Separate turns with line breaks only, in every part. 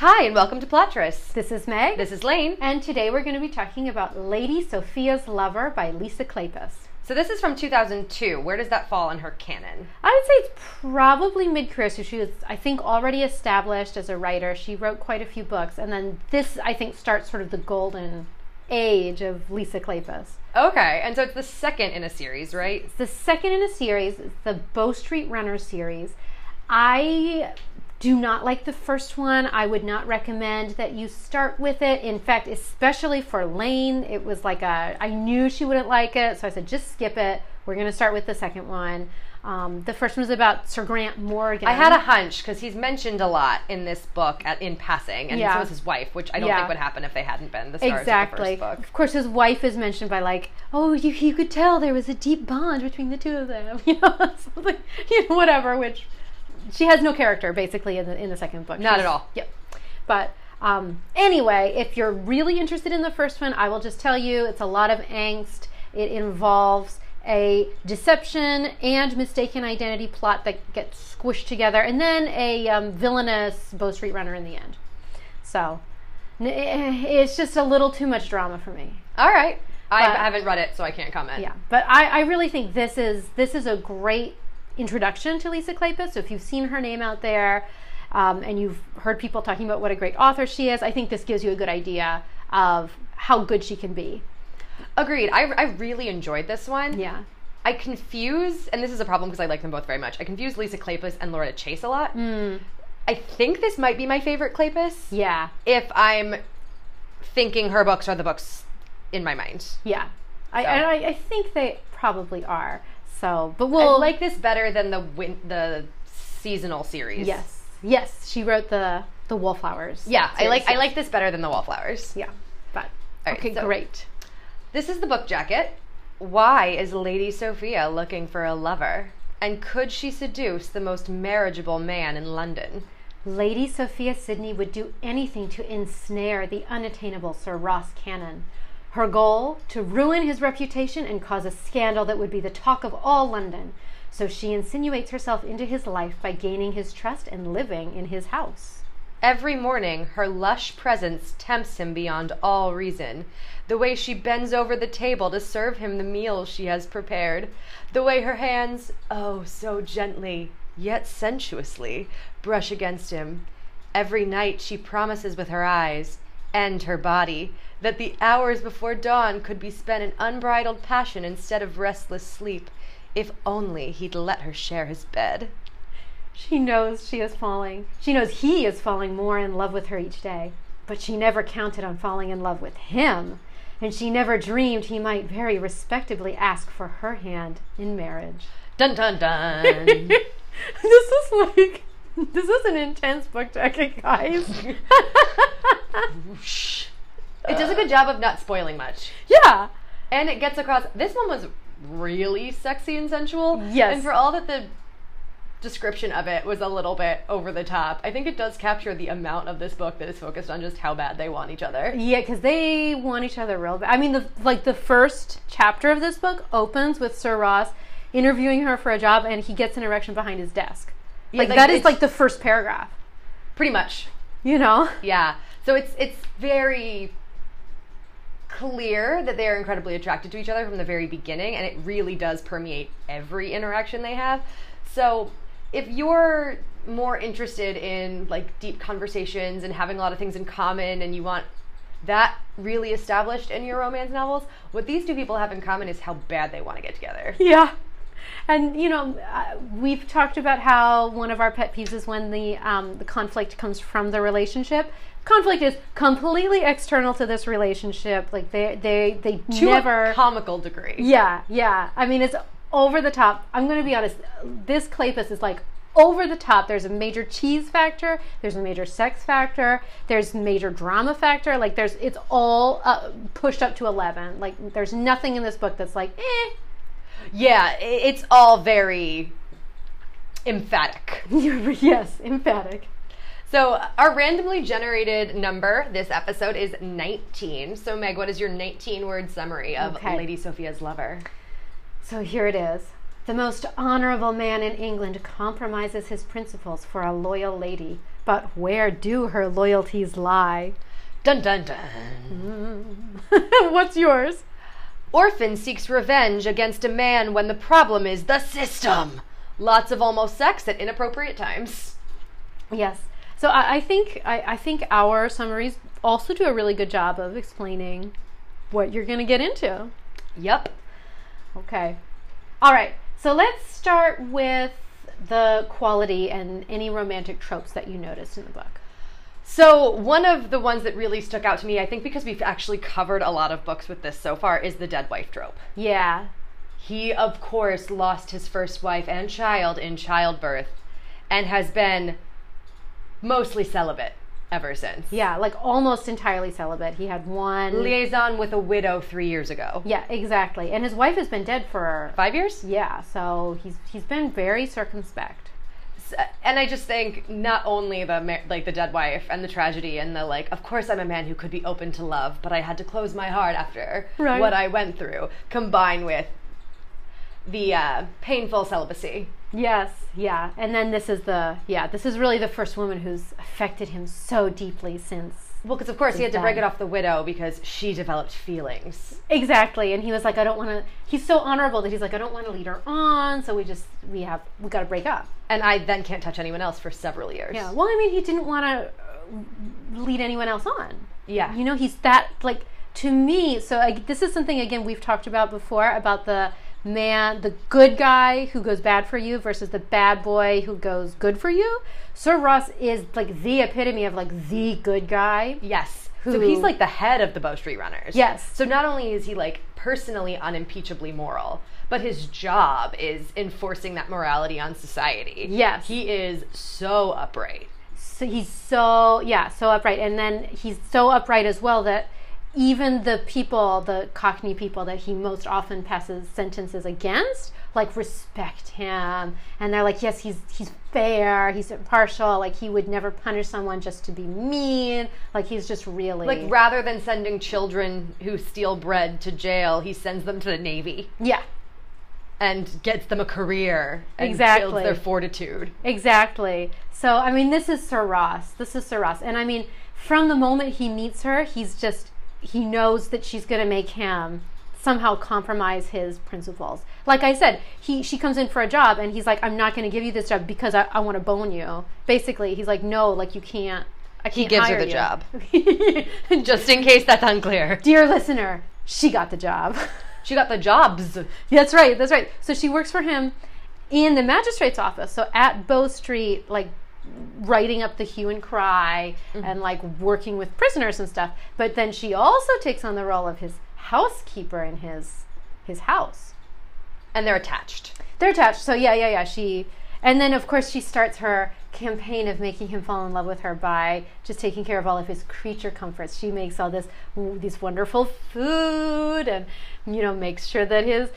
Hi, and welcome to Plottress.
This is Meg.
This is Lane.
and today we're going to be talking about Lady Sophia's Lover by Lisa Kleypas.
So this is from 2002. Where does that fall in her canon?
I would say it's probably mid career. So she was, I think, already established as a writer. She wrote quite a few books. And then this, I think, starts sort of the golden age of Lisa Kleypas.
Okay, and so it's the second in a series, right?
It's the second in a series. It's the Bow Street Runner series. I do not like the first one. I would not recommend that you start with it. In fact, especially for Lane, it was like a, I knew she wouldn't like it, so I said, just skip it. We're going to start with the second one. Um, the first one was about Sir Grant Morgan.
I had a hunch because he's mentioned a lot in this book at, in passing, and
Yeah.
so is his wife, which I don't
Yeah.
think would happen if they hadn't been the stars
Exactly.
of the first book.
Of course, his wife is mentioned by like, oh, you, you could tell there was a deep bond between the two of them, you know, something, you know, whatever. Which she has no character basically in the in the second book.
Not
She's-
at all.
Yep. But um, anyway, if you're really interested in the first one, I will just tell you it's a lot of angst. It involves a deception and mistaken identity plot that gets squished together, and then a um, villainous Bow Street Runner in the end. So eh, it's just a little too much drama for me.
All right. I haven't read it, so I can't comment.
Yeah, but I, I really think this is this is a great introduction to Lisa Kleypas. So if you've seen her name out there um, and you've heard people talking about what a great author she is, I think this gives you a good idea of how good she can be.
Agreed. I, I really enjoyed this one.
Yeah.
I confuse, and this is a problem because I like them both very much. I confuse Lisa Kleypas and Loretta Chase a lot. I think this might be my favorite Kleypas.
Yeah.
if I'm thinking her books are the books in my mind.
Yeah. I, and I, I think they probably are. So, but we'll I
like this better than the win- the seasonal series.
Yes. Yes. She wrote the the Wallflowers.
Yeah, I like I like this better than the Wallflowers.
Yeah. But
right,
okay,
so-
great.
This is the book jacket. Why is Lady Sophia looking for a lover? And could she seduce the most marriageable man in London?
Lady Sophia Sydney would do anything to ensnare the unattainable Sir Ross Cannon. Her goal, to ruin his reputation and cause a scandal that would be the talk of all London. So she insinuates herself into his life by gaining his trust and living in his house.
Every morning, her lush presence tempts him beyond all reason. The way she bends over the table to serve him the meal she has prepared. The way her hands, oh, so gently, yet sensuously, brush against him. Every night she promises with her eyes and her body that the hours before dawn could be spent in unbridled passion instead of restless sleep, if only he'd let her share his bed.
She knows she is falling. She knows he is falling more in love with her each day. But she never counted on falling in love with him. And she never dreamed he might very respectably ask for her hand in marriage.
Dun dun dun!
this is like this is an intense book jacket, guys.
It does a good job of not spoiling much.
yeah.
And it gets across. This one was really sexy and sensual.
Yes.
And for all that the description of it was a little bit over the top, I think it does capture the amount of this book that is focused on just how bad they want each other.
Yeah, because they want each other real bad. I mean, the like the first chapter of this book opens with Sir Ross interviewing her for a job, and he gets an erection behind his desk.
Yeah,
Like,
like,
that is like the first paragraph.
Pretty much.
You know?
Yeah. So it's it's very clear that they are incredibly attracted to each other from the very beginning, and it really does permeate every interaction they have. So if you're more interested in like deep conversations and having a lot of things in common, and you want that really established in your romance novels, what these two people have in common is how bad they want to get together.
Yeah. And you know, uh, we've talked about how one of our pet peeves is when the um, the conflict comes from the relationship. Conflict is completely external to this relationship. Like they they they
To
never.
a comical degree.
yeah, yeah. I mean, it's over the top. I'm going to be honest. This Kleypas is like over the top. There's a major cheese factor. There's a major sex factor. There's major drama factor. Like there's it's all uh, pushed up to eleven. Like there's nothing in this book that's like eh.
Yeah, it's all very emphatic.
yes, emphatic.
So, our randomly generated number this episode is 19. So, Meg, what is your 19 word summary of
Okay.
Lady Sophia's lover?
So here it is. The most honorable man in England compromises his principles for a loyal lady. But where do her loyalties lie?
Dun dun dun. Mm.
What's yours?
Orphan seeks revenge against a man when the problem is the system. Lots of almost sex at inappropriate times.
Yes. So I, I think I, I think our summaries also do a really good job of explaining what you're going to get into.
Yep.
Okay. All right. So let's start with the quality and any romantic tropes that you noticed in the book.
So, one of the ones that really stuck out to me, I think because we've actually covered a lot of books with this so far, is the dead wife trope.
Yeah.
He, of course, lost his first wife and child in childbirth and has been mostly celibate ever since.
Yeah, like almost entirely celibate. He had one
Liaison with a widow three years ago.
Yeah, exactly. And his wife has been dead for
Five years?
Yeah, so he's he's been very circumspect.
S- And I just think not only the like the dead wife and the tragedy and the like. Of course, I'm a man who could be open to love, but I had to close my heart after
Right.
what I went through, combined with the uh, painful celibacy.
Yes, yeah. And then this is the yeah, this is really the first woman who's affected him so deeply since
Well, because of course he had to break it off the widow because she developed feelings.
Exactly. And he was like, I don't want to he's so honorable that he's like, I don't want to lead her on, so we just we have we got to break up.
And I then can't touch anyone else for several years.
Yeah. Well, I mean, he didn't want to uh, lead anyone else on.
Yeah.
You know, he's that like to me. So I, this is something again we've talked about before about the man, the good guy who goes bad for you versus the bad boy who goes good for you. Sir Ross is like the epitome of like the good guy.
Yes. So he's like the head of the Bow Street Runners.
Yes.
So not only is he like personally unimpeachably moral, but his job is enforcing that morality on society.
Yes.
He is so upright.
So he's so yeah, so upright, and then he's so upright as well that even the people, the Cockney people that he most often passes sentences against, like respect him, and they're like, yes, he's he's fair, he's impartial, like he would never punish someone just to be mean, like he's just really
Like rather than sending children who steal bread to jail, he sends them to the Navy
yeah,
and gets them a career and
Exactly.
builds their fortitude.
Exactly. So, I mean, this is Sir Ross. This is Sir Ross. And I mean, from the moment he meets her, he's just, he knows that she's going to make him somehow compromise his principles. Like I said, he she comes in for a job and he's like, I'm not going to give you this job because I, I want to bone you. Basically, he's like, no, like you can't. I can't
gives her the
you."
job. Just in case that's unclear.
Dear listener, she got the job.
She got the jobs.
That's right. That's right. So she works for him in the magistrate's office. So at Bow Street, like writing up the hue and cry mm-hmm. and like working with prisoners and stuff. But then she also takes on the role of his housekeeper in his his house.
And they're attached.
They're attached. So yeah, yeah, yeah. She and then of course she starts her campaign of making him fall in love with her by just taking care of all of his creature comforts. She makes all this these wonderful food and you know makes sure that his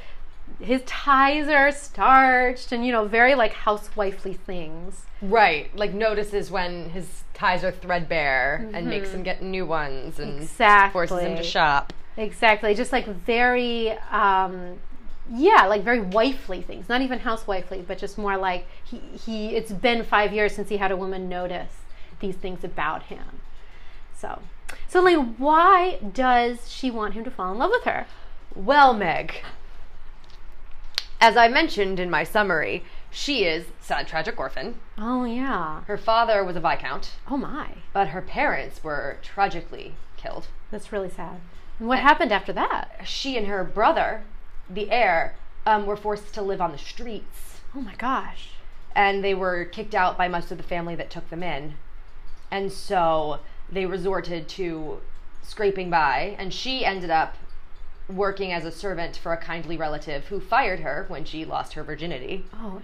his ties are starched and you know very like housewifely things.
Right. Like notices when his ties are threadbare and makes him get new ones and forces him to shop.
Exactly. Just like very, um, yeah, like very wifely things. Not even housewifely, but just more like he, he, it's been five years since he had a woman notice these things about him. So, so Lane, why does she want him to fall in love with her?
Well, Meg, as I mentioned in my summary, she is sad tragic orphan.
Oh, yeah.
Her father was a viscount,
Oh, my.
but her parents were tragically killed.
That's really sad. And what happened after that?
She and her brother, the heir, um, were forced to live on the streets.
Oh, my gosh.
and they were kicked out by most of the family that took them in. And so they resorted to scraping by, and she ended up working as a servant for a kindly relative who fired her when she lost her virginity.
Oh,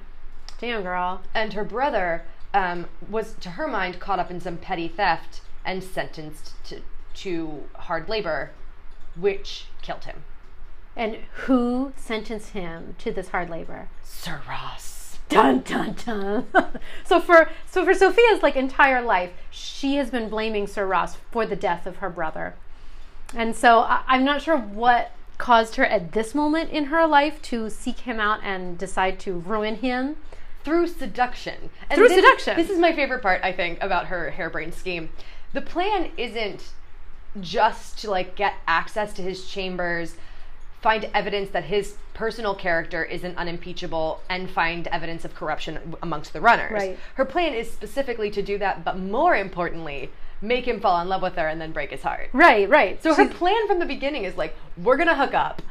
damn, girl.
And her brother um, was, to her mind, caught up in some petty theft and sentenced to, to hard labor, which killed him.
And who sentenced him to this hard labor?
Sir Ross.
Dun dun dun. so for so for Sophia's like entire life, she has been blaming Sir Ross for the death of her brother, and so I, I'm not sure what caused her at this moment in her life to seek him out and decide to ruin him
through seduction. And
Through
this-
seduction.
This is my favorite part, I think, about her harebrained scheme. The plan isn't just to like get access to his chambers, find evidence that his personal character isn't unimpeachable, and find evidence of corruption amongst the runners.
Right.
Her plan is specifically to do that, but more importantly, make him fall in love with her and then break his heart.
Right, right.
So her plan from the beginning is like, we're gonna hook up.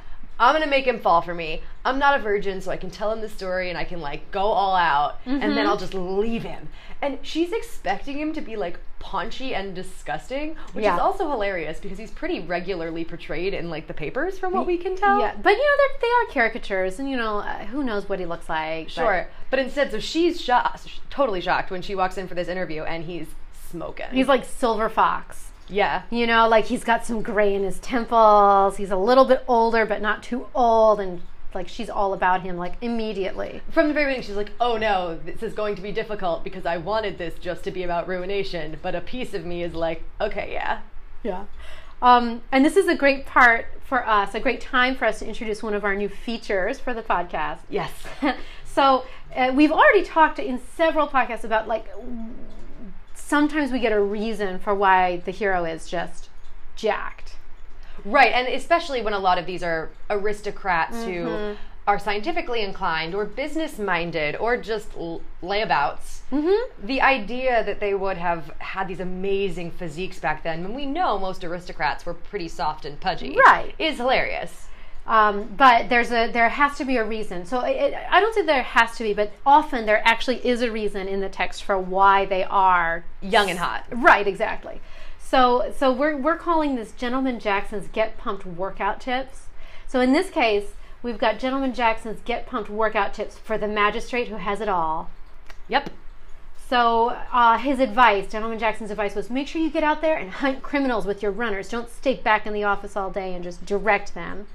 I'm gonna make him fall for me. I'm not a virgin, so I can tell him the story and I can like go all out, and
Mm-hmm.
then I'll just leave him. And she's expecting him to be like paunchy and disgusting, which
Yeah.
is also hilarious because he's pretty regularly portrayed in like the papers, from what we can tell.
yeah, but you know they're, caricatures, and you know uh, who knows what he looks like. but-
Sure, but instead, so she's shocked, totally shocked when she walks in for this interview, and he's smoking.
He's like Silver Fox.
yeah,
You know, like he's got some gray in his temples. He's a little bit older, but not too old, and like she's all about him like immediately.
from the very beginning, she's like, "Oh no, this is going to be difficult because I wanted this just to be about ruination." But a piece of me is like, "Okay, yeah,
Yeah. Um, and this is a great part for us, a great time for us to introduce one of our new features for the podcast.
yes,
so uh, we've already talked in several podcasts about like sometimes we get a reason for why the hero is just jacked.
right." And especially when a lot of these are aristocrats who
Mm-hmm.
are scientifically inclined or business-minded or just l- layabouts.
Mm-hmm.
The idea that they would have had these amazing physiques back then, when we know most aristocrats were pretty soft and pudgy,
Right.
is hilarious.
Um, but there's a there has to be a reason. So it, I don't say there has to be, but often there actually is a reason in the text for why they are
Young and hot.
Right, exactly. So so we're we're calling this Gentleman Jackson's Get Pumped workout tips. So in this case, we've got Gentleman Jackson's Get Pumped workout tips for the magistrate who has it all.
Yep.
So uh, his advice, Gentleman Jackson's advice was make sure you get out there and hunt criminals with your runners. Don't stay back in the office all day and just direct them.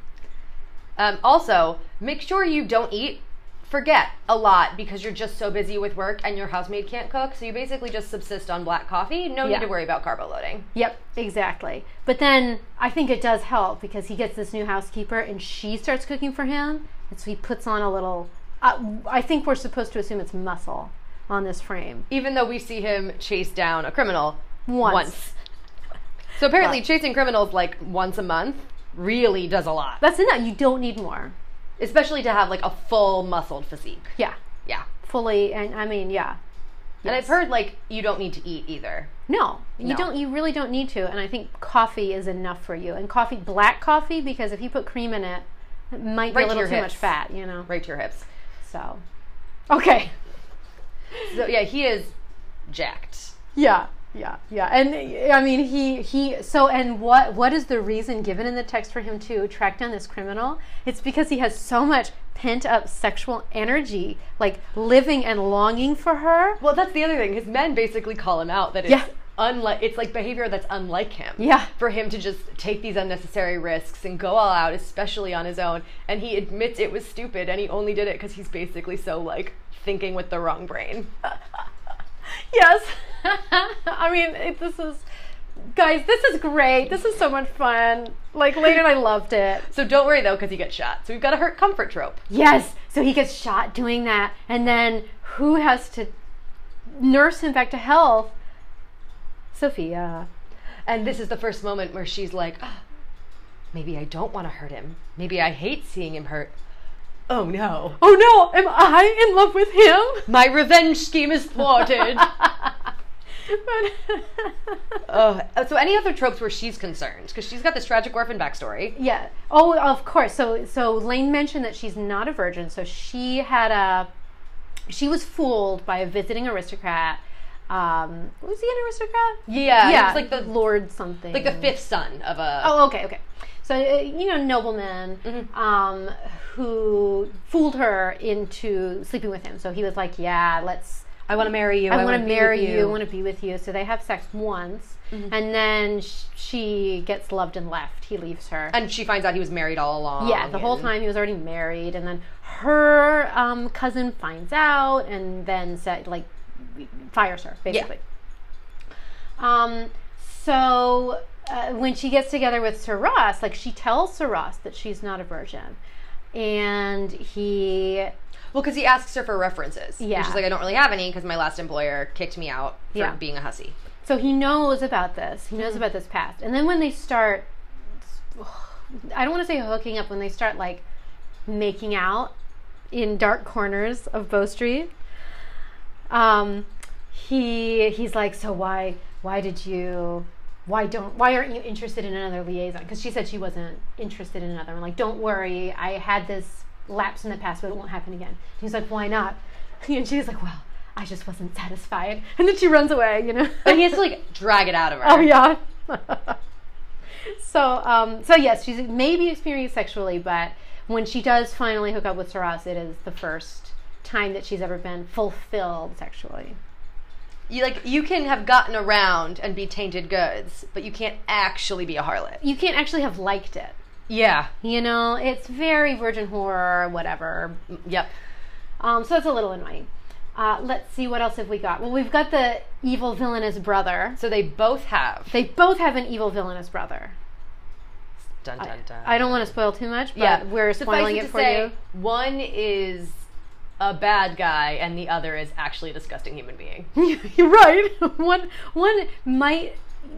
Um, also, make sure you don't eat, forget a lot because you're just so busy with work and your housemaid can't cook. So you basically just subsist on black coffee. No
Yeah.
need to worry about carbo loading.
Yep, exactly. But then I think it does help because he gets this new housekeeper and she starts cooking for him. And so he puts on a little, uh, I think we're supposed to assume it's muscle on this frame.
Even though we see him chase down a criminal
Once.
So apparently,
But-
chasing criminals like once a month really does a lot,
That's enough. You don't need more.
especially to have like a full muscled physique.
Yeah,
Yeah.
fully. And I mean, yeah.
And I've heard like you don't need to eat either.
No, you
No.
don't. You really don't need to. And I think coffee is enough for you. And coffee, black coffee, because if you put cream in it, it might
Right
be
to
a little
your
too much fat. You know.
Right to your hips.
So, okay.
So yeah, he is jacked.
Yeah, yeah, yeah. And I mean, he he. So, and what what is the reason given in the text for him to track down this criminal? It's because he has so much pent up sexual energy, like living and longing for her.
Well, that's the other thing. His men basically call him out that it's
Yeah.
unlike it's like behavior that's unlike him.
Yeah.
For him to just take these unnecessary risks and go all out, especially on his own, and he admits it was stupid and he only did it because he's basically so like thinking with the wrong brain.
Uh, Yes. I mean, it, this is, guys, this is great. This is so much fun. Like, Layton, I loved it.
So don't worry though, because he gets shot. So we've got a hurt comfort trope.
Yes. So he gets shot doing that. And then who has to nurse him back to health? Sophia.
And this is the first moment where she's like, "Ah, maybe I don't want to hurt him. Maybe I hate seeing him hurt. Oh no.
Oh no, am I in love with him?
My revenge scheme is thwarted.
But-
Ugh. so any other tropes where she's concerned? Because she's got this tragic orphan backstory.
yeah. Oh, of course. So so Lane mentioned that she's not a virgin. So she had a she was fooled by a visiting aristocrat. Um, was he an aristocrat?
Yeah,
yeah,
it's like the
Lord something.
like the fifth son of a.
Oh, okay, okay. So uh, you know, nobleman
Mhm.
um, who fooled her into sleeping with him. So he was like, "Yeah, let's.
I want to marry you.
I, want
wanna
marry
with
you. I want to be with you." So they have sex once,
Mhm.
and then sh- she gets loved and left. He leaves her.
And she finds out he was married all along.
yeah, the whole time he was already married, and then her um, cousin finds out, and then said like fires her basically. Yeah. Um, so uh, when she gets together with Sir Ross, like she tells Sir Ross that she's not a virgin, and he
Well, because he asks her for references. And
Yeah.
she's like, I don't really have any because my last employer kicked me out for
Yeah.
being a hussy.
So he knows about this. He knows about this past. And then when they start, I don't want to say hooking up, when they start like making out in dark corners of Bow Street, um, he he's like, so why why did you why don't why aren't you interested in another liaison? Because she said she wasn't interested in another. I'm like, don't worry, I had this lapse in the past, but it won't happen again. He's like, why not? And she's like, well, I just wasn't satisfied. And then she runs away, you know.
But he has to like drag it out of her.
Oh yeah. so um, so yes, she's maybe experienced sexually, but when she does finally hook up with Sir Ross, it is the first time that she's ever been fulfilled sexually.
You like you can have gotten around and be tainted goods, but you can't actually be a harlot.
You can't actually have liked it.
Yeah.
You know, it's very virgin horror, whatever.
Yep.
Um, so it's a little annoying. Uh, let's see what else have we got. Well, we've got the evil villainous brother.
So they both have.
They both have an evil villainous brother.
Dun dun dun.
I don't want to spoil too much, but
Yeah,
we're
Suffice
spoiling it
to
for
say,
you.
One is a bad guy, and the other is actually a disgusting human being.
You're right. One one might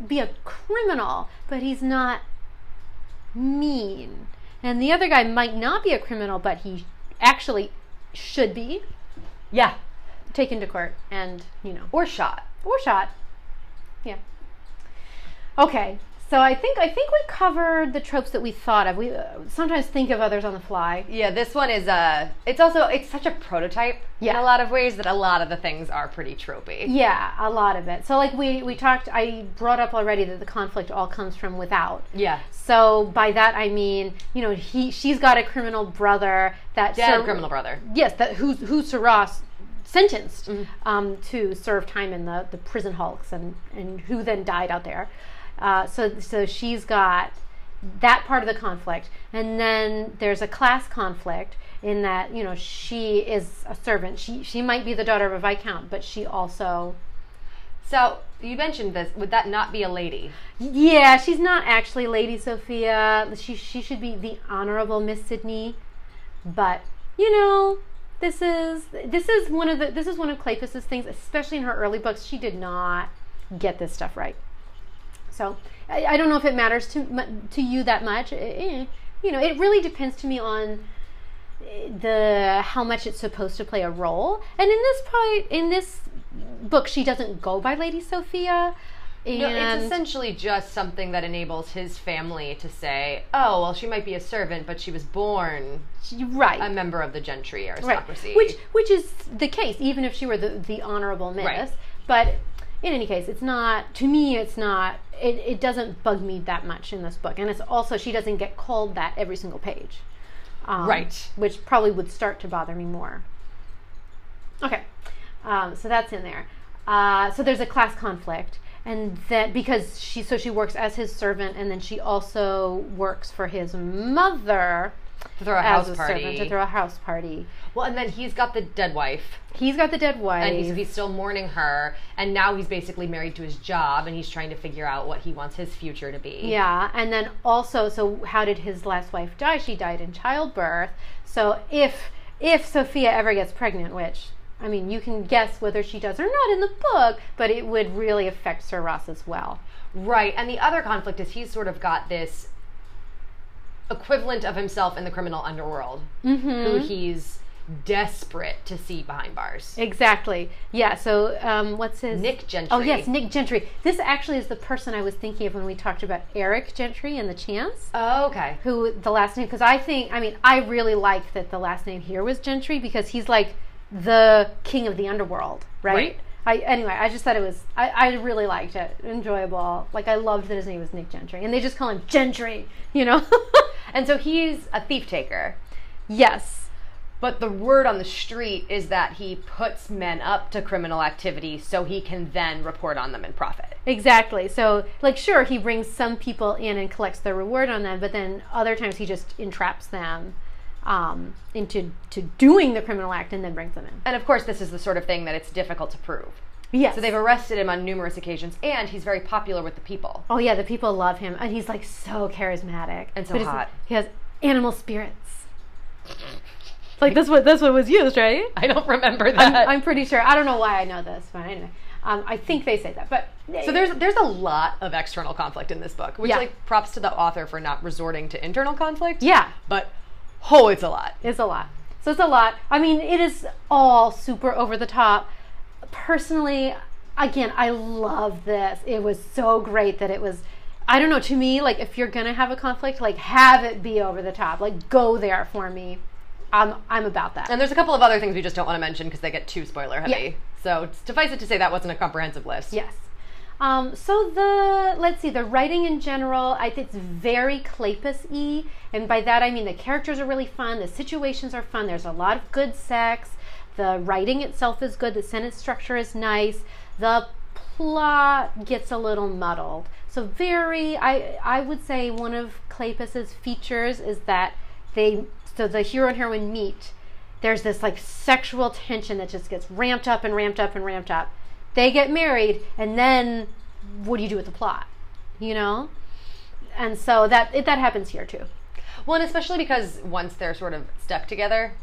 be a criminal, but he's not mean. And the other guy might not be a criminal, but he actually should be
Yeah.
taken to court and, you know,
Or shot.
or shot. Yeah. Okay. So I think I think we covered the tropes that we thought of. We uh, sometimes think of others on the fly.
Yeah, this one is uh it's also it's such a prototype in
Yeah.
a lot of ways that a lot of the things are pretty tropey.
Yeah, a lot of it. So like we we talked I brought up already that the conflict all comes from without.
Yeah.
So by that I mean, you know, he she's got a criminal brother that
Dead
Sir-
criminal brother.
Yes, that who's who Sir Ross sentenced
Mm-hmm.
um, to serve time in the, the prison hulks and and who then died out there. Uh, so so she's got that part of the conflict, and then there's a class conflict in that you know she is a servant. She she might be the daughter of a viscount, but she also
So you mentioned this. Would that not be a lady?
Yeah, she's not actually Lady Sophia. She she should be the Honorable Miss Sydney. But you know, this is this is one of the this is one of Kleypas's things, especially in her early books. She did not get this stuff right. So I, I don't know if it matters to to you that much. Eh, eh, you know, it really depends to me on eh, the how much it's supposed to play a role. And in this part, in this book, she doesn't go by Lady Sophia. And
No, it's essentially just something that enables his family to say, "Oh, well, she might be a servant, but she was born
right,
a member of the gentry
right,
aristocracy."
which which is the case, even if she were the the honorable miss.
Right.
But in any case, it's not to me. It's not. It, it doesn't bug me that much in this book, and it's also she doesn't get called that every single page, um,
Right.
Which probably would start to bother me more. Okay, um, so that's in there. Uh, so there's a class conflict, and that because she so she works as his servant, and then she also works for his mother
to throw a house
a
party.
servant to throw a house party.
well, and then he's got the dead wife,
He's got the dead wife.
and he's, he's still mourning her, and now he's basically married to his job, and he's trying to figure out what he wants his future to be.
yeah, and then also, so how did his last wife die? She died in childbirth. So if if Sophia ever gets pregnant, which I mean, you can guess whether she does or not in the book, but it would really affect Sir Ross as well.
Right. And the other conflict is he's sort of got this equivalent of himself in the criminal underworld,
Mm-hmm.
who he's desperate to see behind bars.
Exactly. Yeah. So um, what's his
Nick Gentry.
Oh yes, Nick Gentry. This actually is the person I was thinking of when we talked about Eric Gentry and the Chance.
Oh, okay.
who the last name because I think I mean I really like that the last name here was Gentry because he's like the king of the underworld, right?
Right.
I anyway, I just thought it was I, I really liked it, enjoyable. Like I loved that his name was Nick Gentry, and they just call him Gentry, you know?
And so he's a thief taker.
yes,
But the word on the street is that he puts men up to criminal activity so he can then report on them and profit.
exactly. So like, sure, he brings some people in and collects their reward on them, but then other times he just entraps them um, into to doing the criminal act and then brings them in.
And of course, this is the sort of thing that it's difficult to prove.
Yes.
So they've arrested him on numerous occasions, and he's very popular with the people.
Oh yeah, the people love him, and he's like so charismatic
And so
But
hot.
He has animal spirits. Like this what this one was used, right?
I don't remember
I'm,
that.
I'm pretty sure. I don't know why I know this, but anyway, um, I think they say that. But
so there's there's a lot of external conflict in this book, which
Yeah.
like props to the author for not resorting to internal conflict.
yeah,
But oh, it's a lot.
It's a lot. So it's a lot. I mean, it is all super over the top. Personally, again, I love this. It was so great that it was. I don't know. To me, like if you're gonna have a conflict, like have it be over the top. Like go there for me. I'm I'm about that.
And there's a couple of other things we just don't want to mention because they get too spoiler heavy. So suffice it to say that wasn't a comprehensive list.
Yes. Um, so the let's see the writing in general, I think it's very Kleypas-y, and by that I mean the characters are really fun, the situations are fun. There's a lot of good sex. The writing itself is good. The sentence structure is nice. The plot gets a little muddled. So very, I I would say one of Kleypas's features is that they so the hero and heroine meet. There's this like sexual tension that just gets ramped up and ramped up and ramped up they get married and then what do you do with the plot you know and so that it, that happens here too
Well, and especially because once they're sort of stuck together,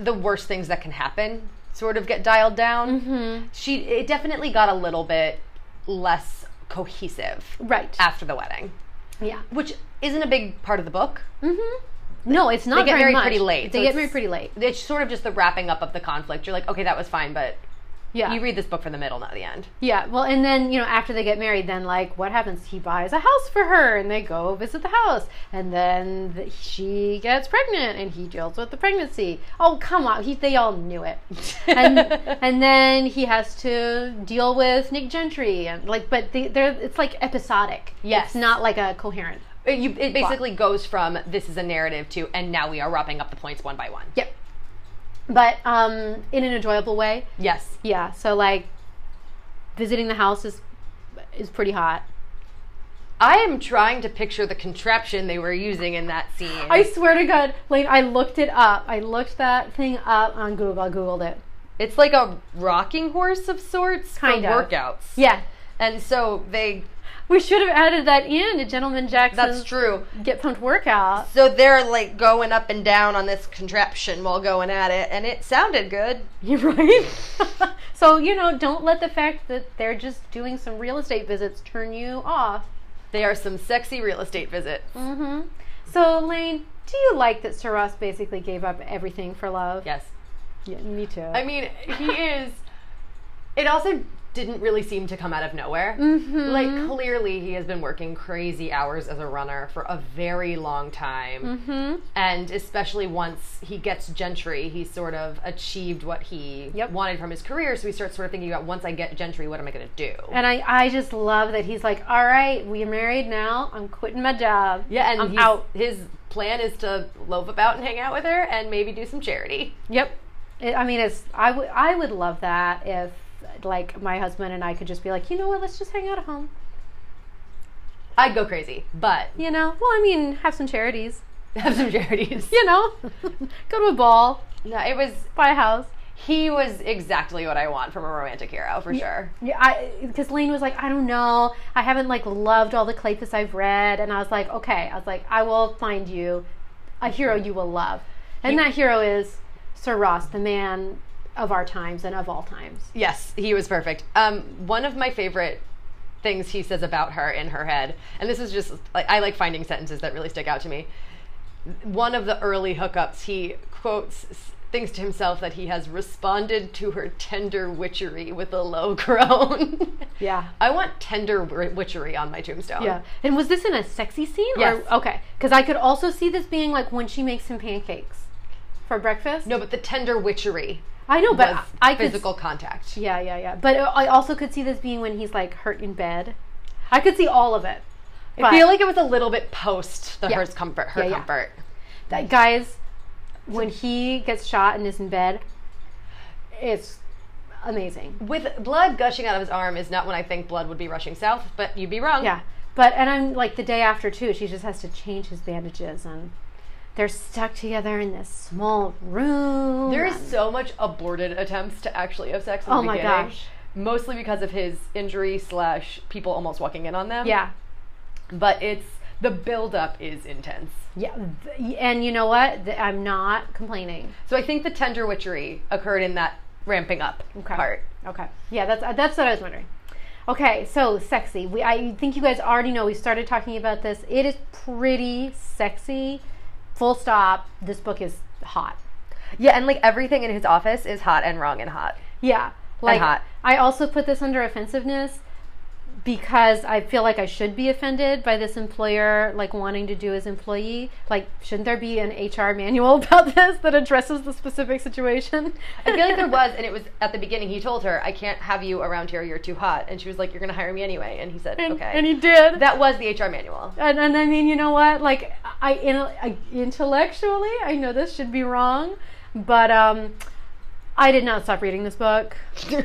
the worst things that can happen sort of get dialed down.
mm-hmm.
She it definitely got a little bit less cohesive
right
after the wedding,
yeah
which isn't a big part of the book.
mm-hmm. no it's not
They get
very
married
much.
pretty late.
they
so
get married pretty late
It's sort of just the wrapping up of the conflict. You're like, okay, that was fine, but
yeah
you read this book from the middle, not the end.
yeah well and then you know after they get married then like what happens he buys a house for her and they go visit the house and then the, she gets pregnant and he deals with the pregnancy oh come on he, they all knew it and and then he has to deal with Nick Gentry and like, but the, they're it's like episodic.
Yes.
it's not like a coherent.
It, you, it basically goes from this is a narrative to and now we are wrapping up the points one by one.
Yep. But um, in an enjoyable way.
Yes.
Yeah. So like, visiting the house is is pretty hot.
I am trying to picture the contraption they were using in that scene.
I swear to God, Lane, I looked it up. I looked that thing up on Google. I googled it.
it's like a rocking horse of sorts
Kind
for
of.
workouts.
Yeah.
And so they
We should have added that in to Gentleman Jackson's
that's true.
Get Pumped workout.
So they're like going up and down on this contraption while going at it and it sounded good.
You're right. so, you know, don't let the fact that they're just doing some real estate visits turn you off.
They are some sexy real estate visits.
Mm-hmm. So, Lane, do you like that Sir Ross basically gave up everything for love?
Yes.
Yeah, me too.
I mean, he is it also didn't really seem to come out of nowhere.
Mhm.
Like clearly he has been working crazy hours as a runner for a very long time.
mm-hmm.
And especially once he gets Gentry, he sort of achieved what he
Yep.
wanted from his career. So he starts sort of thinking about once I get Gentry, what am I going to do?
And I, I just love that he's like, all right, we're married now. I'm quitting my job.
yeah, and
I'm out.
his plan is to loaf about and hang out with her and maybe do some charity.
Yep. It, I mean, it's I would I would love that if like my husband and I could just be like, you know what, let's just hang out at home.
I'd go crazy, but
You know, well, I mean, have some charities.
have some charities.
You know, go to a ball,
No, it was
buy a house.
he was exactly what I want from a romantic hero for sure.
Yeah, I because Lane was like, I don't know, I haven't like loved all the Kleypas I've read, and I was like, okay, I was like, I will find you a hero you will love, and
He-
that hero is Sir Ross, the man of our times and of all times.
Yes, he was perfect. Um, one of my favorite things he says about her in her head, and this is just like I like finding sentences that really stick out to me. One of the early hookups, he quotes thinks to himself that he has responded to her tender witchery with a low groan.
Yeah.
I want tender witchery on my tombstone.
Yeah. And was this in a sexy scene?
Yes.
Or, okay. Because I could also see this being like when she makes him pancakes for breakfast.
No, but the tender witchery
I know, but I could.
physical contact.
Yeah, yeah, yeah. But I also could see this being when he's like hurt in bed. I could see all of it.
I feel like it was a little bit post the
Yeah.
hers comfort, her
yeah.
comfort.
that guys, when he gets shot and is in bed, it's amazing.
With blood gushing out of his arm is not when I think blood would be rushing south, but you'd be wrong.
Yeah. But and I'm like the day after too. She just has to change his bandages and they're stuck together in this small room.
There is so much aborted attempts to actually have sex in
Oh
the
my
beginning.
gosh.
Mostly because of his injury slash people almost walking in on them.
yeah.
But it's the buildup is intense.
Yeah, and you know what? I'm not complaining.
So I think the tender witchery occurred in that ramping up
Okay.
part.
Okay. Yeah, that's uh, that's what I was wondering. Okay, so sexy. We I think you guys already know we started talking about this. It is pretty sexy. Full stop. This book is hot.
Yeah, and like everything in his office is hot and wrong and hot.
Yeah. Like
hot.
I also put this under offensiveness because I feel like I should be offended by this employer like wanting to do his employee. Like shouldn't there be an HR manual about this that addresses the specific situation?
I feel like there was, and it was at the beginning. He told her, "I can't have you around here. You're too hot." And she was like, "You're going to hire me anyway." And he said,
and,
"Okay."
and he did.
that was the HR manual.
and, and I mean, you know what? Like, I, in, I intellectually, I know this should be wrong, but um, I did not stop reading this book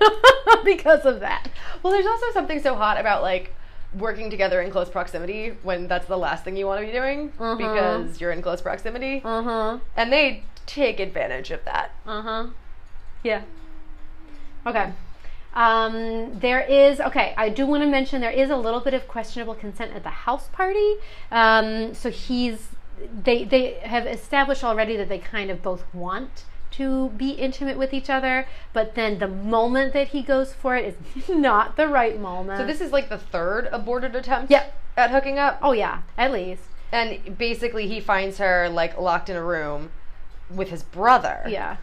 because of that.
Well, there's also something so hot about like working together in close proximity when that's the last thing you want to be doing
Uh-huh.
because you're in close proximity.
Huh.
And they take advantage of that.
Huh. Yeah. Okay. Um, there is okay. I do want to mention there is a little bit of questionable consent at the house party. Um, so he's they they have established already that they kind of both want to be intimate with each other, but then the moment that he goes for it is not the right moment.
So this is like the third aborted attempt
Yep.
at hooking up.
oh yeah, at least
And basically he finds her like locked in a room with his brother.
yeah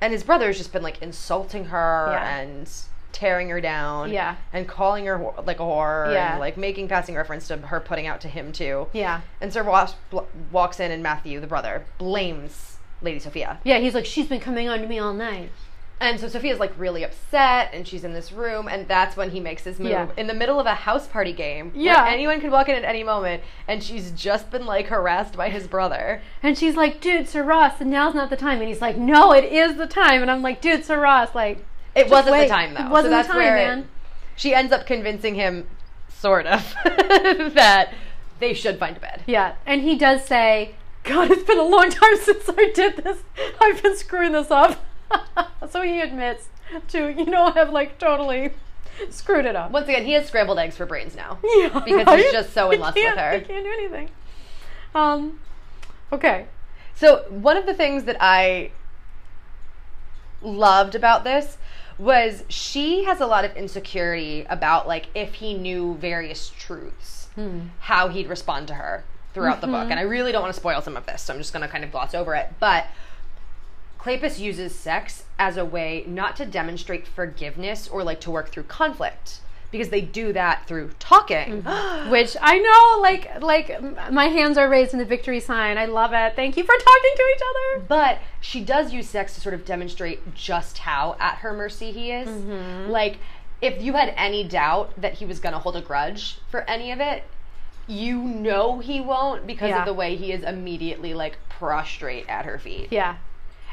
And his brother has just been like insulting her
Yeah.
and tearing her down.
Yeah.
And calling her like a whore
Yeah.
and like making passing reference to her putting out to him too.
yeah
And Sir Walsh bl- walks in and Matthew, the brother, blames Lady Sophia.
yeah. He's like she's been coming on to me all night.
And so Sophia's like really upset and she's in this room and that's when he makes his move
Yeah.
in the middle of a house party game. where
Yeah.
anyone could walk in at any moment and she's just been like harassed by his brother.
And she's like, dude, Sir Ross, and now's not the time. And he's like, no, it is the time. And I'm like, dude, Sir Ross, like,
It wasn't
wait.
the time though.
It wasn't
so that's
the time,
where it-
man.
she ends up convincing him sort of that they should find a bed.
Yeah. And he does say, God, it's been a long time since I did this. I've been screwing this up. so he admits to, you know, have like totally screwed it up.
Once again, he has scrambled eggs for brains now.
Yeah,
Because he's just so in lust with her.
He can't do anything. Um, okay.
So one of the things that I loved about this was she has a lot of insecurity about like if he knew various truths, how he'd respond to her throughout the book. And I really don't want to spoil some of this, so I'm just going to kind of gloss over it. But Kleypas uses sex as a way not to demonstrate forgiveness or like to work through conflict because they do that through talking.
Which I know, like, like my hands are raised in the victory sign. I love it. Thank you for talking to each other.
But she does use sex to sort of demonstrate just how at her mercy he is.
Mm-hmm.
Like, if you had any doubt that he was going to hold a grudge for any of it, you know he won't because
Yeah.
of the way he is immediately like prostrate at her feet.
Yeah,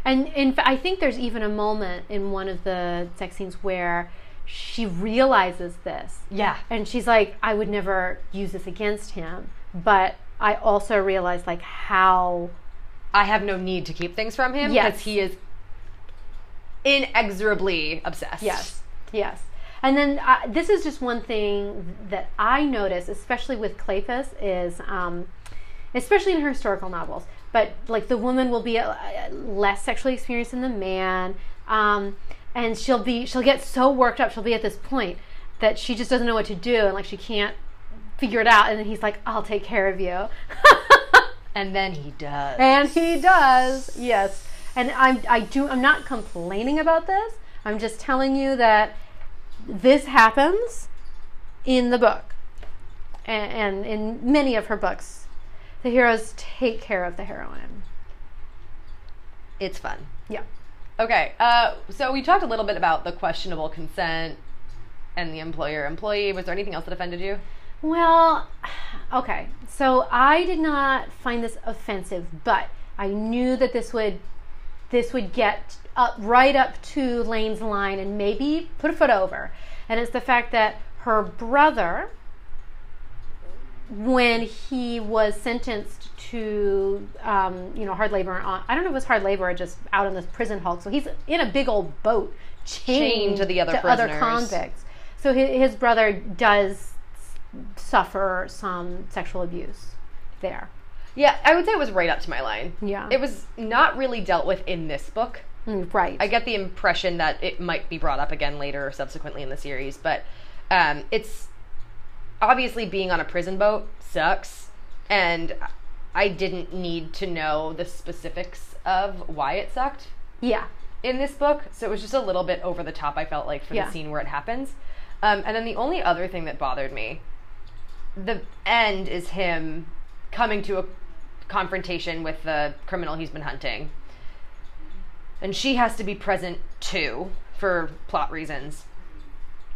and in fa- I think there's even a moment in one of the sex scenes where she realizes this,
Yeah.
and she's like, "I would never use this against him," but I also realize like how
I have no need to keep things from him
Yes.
because he is inexorably obsessed.
Yes, yes. And then uh, this is just one thing that I notice, especially with Kleypas, is um, especially in her historical novels. But like the woman will be uh, less sexually experienced than the man, um, and she'll be she'll get so worked up. She'll be at this point that she just doesn't know what to do, and like she can't figure it out. And then he's like, "I'll take care of you."
And then he does.
And he does, yes. And I'm, I do, I'm not complaining about this. I'm just telling you that this happens in the book, and, and in many of her books, the heroes take care of the heroine.
it's fun.
Yeah.
Okay, uh, so we talked a little bit about the questionable consent and the employer employee. Was there anything else that offended you?
Well, okay. So I did not find this offensive, but I knew that this would this would get up right up to Lane's line and maybe put a foot over. And it's the fact that her brother when he was sentenced to um, you know hard labor on I don't know if it was hard labor or just out on this prison hulk. So he's in a big old boat chained,
Chained to the other
other
prisoners.
convicts. So his, his brother does suffer some sexual abuse there.
Yeah, I would say it was right up to my line.
Yeah.
It was not really dealt with in this book.
Mm, right.
I get the impression that it might be brought up again later or subsequently in the series, but um, it's obviously being on a prison boat sucks, and I didn't need to know the specifics of why it sucked
yeah.
in this book, so it was just a little bit over the top. I felt like for
Yeah.
the scene where it happens, um, and then the only other thing that bothered me, the end is him coming to a confrontation with the criminal he's been hunting, and she has to be present too for plot reasons.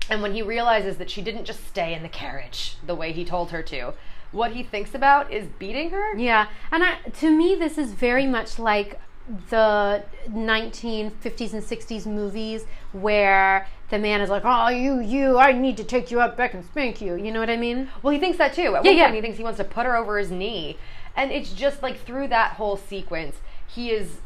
And when he realizes that she didn't just stay in the carriage the way he told her to, what he thinks about is beating her.
Yeah, and I, to me, this is very much like the 1950s and 60s movies where the man is like, "Oh, you, you, I need to take you up back and spank you." You know what I mean?
Well, he thinks that too. At
Yeah,
one
yeah.
point, he thinks he wants to put her over his knee, and it's just like through that whole sequence, he is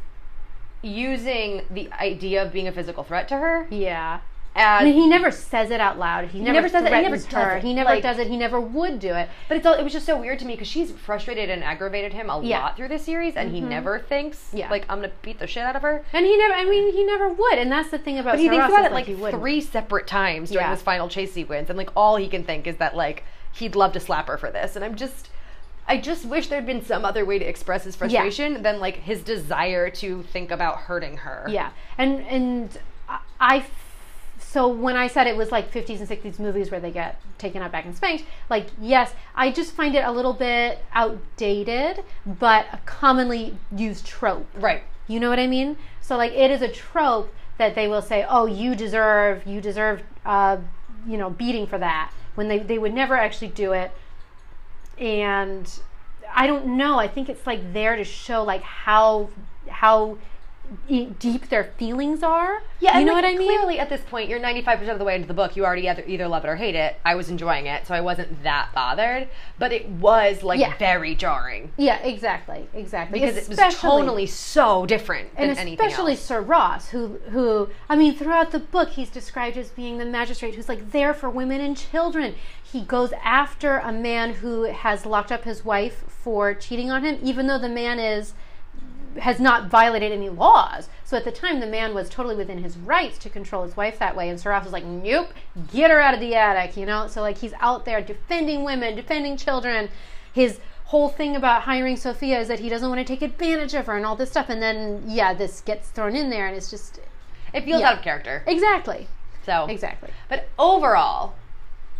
using the idea of being a physical threat to her
Yeah. I mean, he never says it out loud. He, never,
never says it, he never does
her.
it.
He never
Like-
does it. He never would do it.
but it's all, it was just so weird to me because she's frustrated and aggravated him a
Yeah. Mm-hmm.
lot through this series, and he never thinks
Yeah.
like I'm gonna beat the shit out of her.
And he never. I mean, he never would. And that's the thing about.
But he thinks about it like
he
three separate times during
Yeah.
this final chase sequence, and like all he can think is that like he'd love to slap her for this, and I'm just. I just wish there'd been some other way to express his frustration than like his desire to think about hurting her.
Yeah, and and I. so when I said it was like 50s and 60s movies where they get taken out back and spanked, like yes, I just find it a little bit outdated, but a commonly used trope.
Right.
You know what I mean? So like it is a trope that they will say, "Oh, you deserve, you deserve, uh, you know, beating for that." When they they would never actually do it, and I don't know. I think it's like there to show like how how deep their feelings are.
Yeah,
you know
like,
what I mean?
Clearly, at this point, you're 95% of the way into the book. You already either, either love it or hate it. I was enjoying it, so I wasn't that bothered. But it was like
Yeah.
very jarring
Yeah, exactly, exactly.
because it was
Especially-
tonally so different than
and
anything
especially. Sir Ross, who who I mean, throughout the book, he's described as being the magistrate who's like there for women and children. He goes after a man who has locked up his wife for cheating on him, even though the man is has not violated any laws. So at the time, the man was totally within his rights to control his wife that way. And Ross was like, "Nope, get her out of the attic," you know. So like he's out there defending women, defending children. His whole thing about hiring Sophia is that he doesn't want to take advantage of her and all this stuff. And then yeah, this gets thrown in there, and it's just
It feels
Yeah.
out of character.
exactly,
So
exactly.
But overall,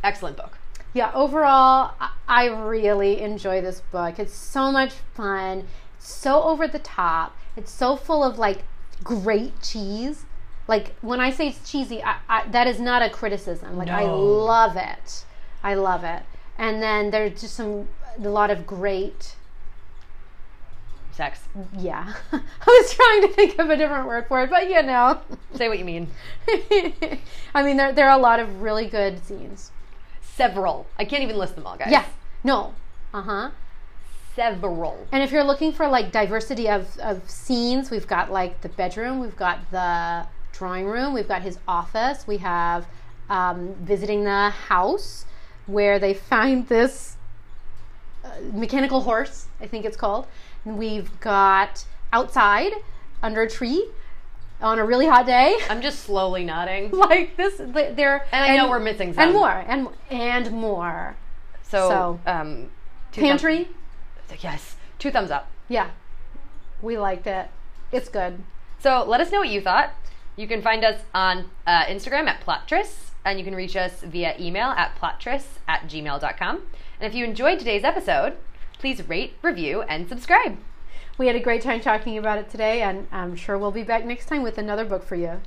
excellent book.
Yeah, overall, I really enjoy this book. It's so much fun. So over the top. It's so full of like great cheese. Like when I say it's cheesy, I, I, that is not a criticism. Like I love it. I love it. And then there's just some a lot of great.
Sex.
Yeah, I was trying to think of a different word for it, but you know.
Say what you mean.
I mean, there there are a lot of really good scenes.
Several. I can't even list them all, guys.
Yeah. No. Uh huh.
Several.
And if you're looking for like diversity of, of scenes, we've got like the bedroom, we've got the drawing room, we've got his office, we have um, visiting the house where they find this uh, mechanical horse, I think it's called. And we've got outside under a tree on a really hot day.
I'm just slowly nodding.
like this, there.
And I know we're missing some.
And more, and and more.
So,
So-
um,
Pantry,
yes. Two thumbs up.
yeah, we liked it. It's good.
So let us know what you thought. You can find us on uh, Instagram at Plottress, and you can reach us via email at plottress at gmail.com. And if you enjoyed today's episode, please rate, review, and subscribe.
We had a great time talking about it today, and I'm sure we'll be back next time with another book for you.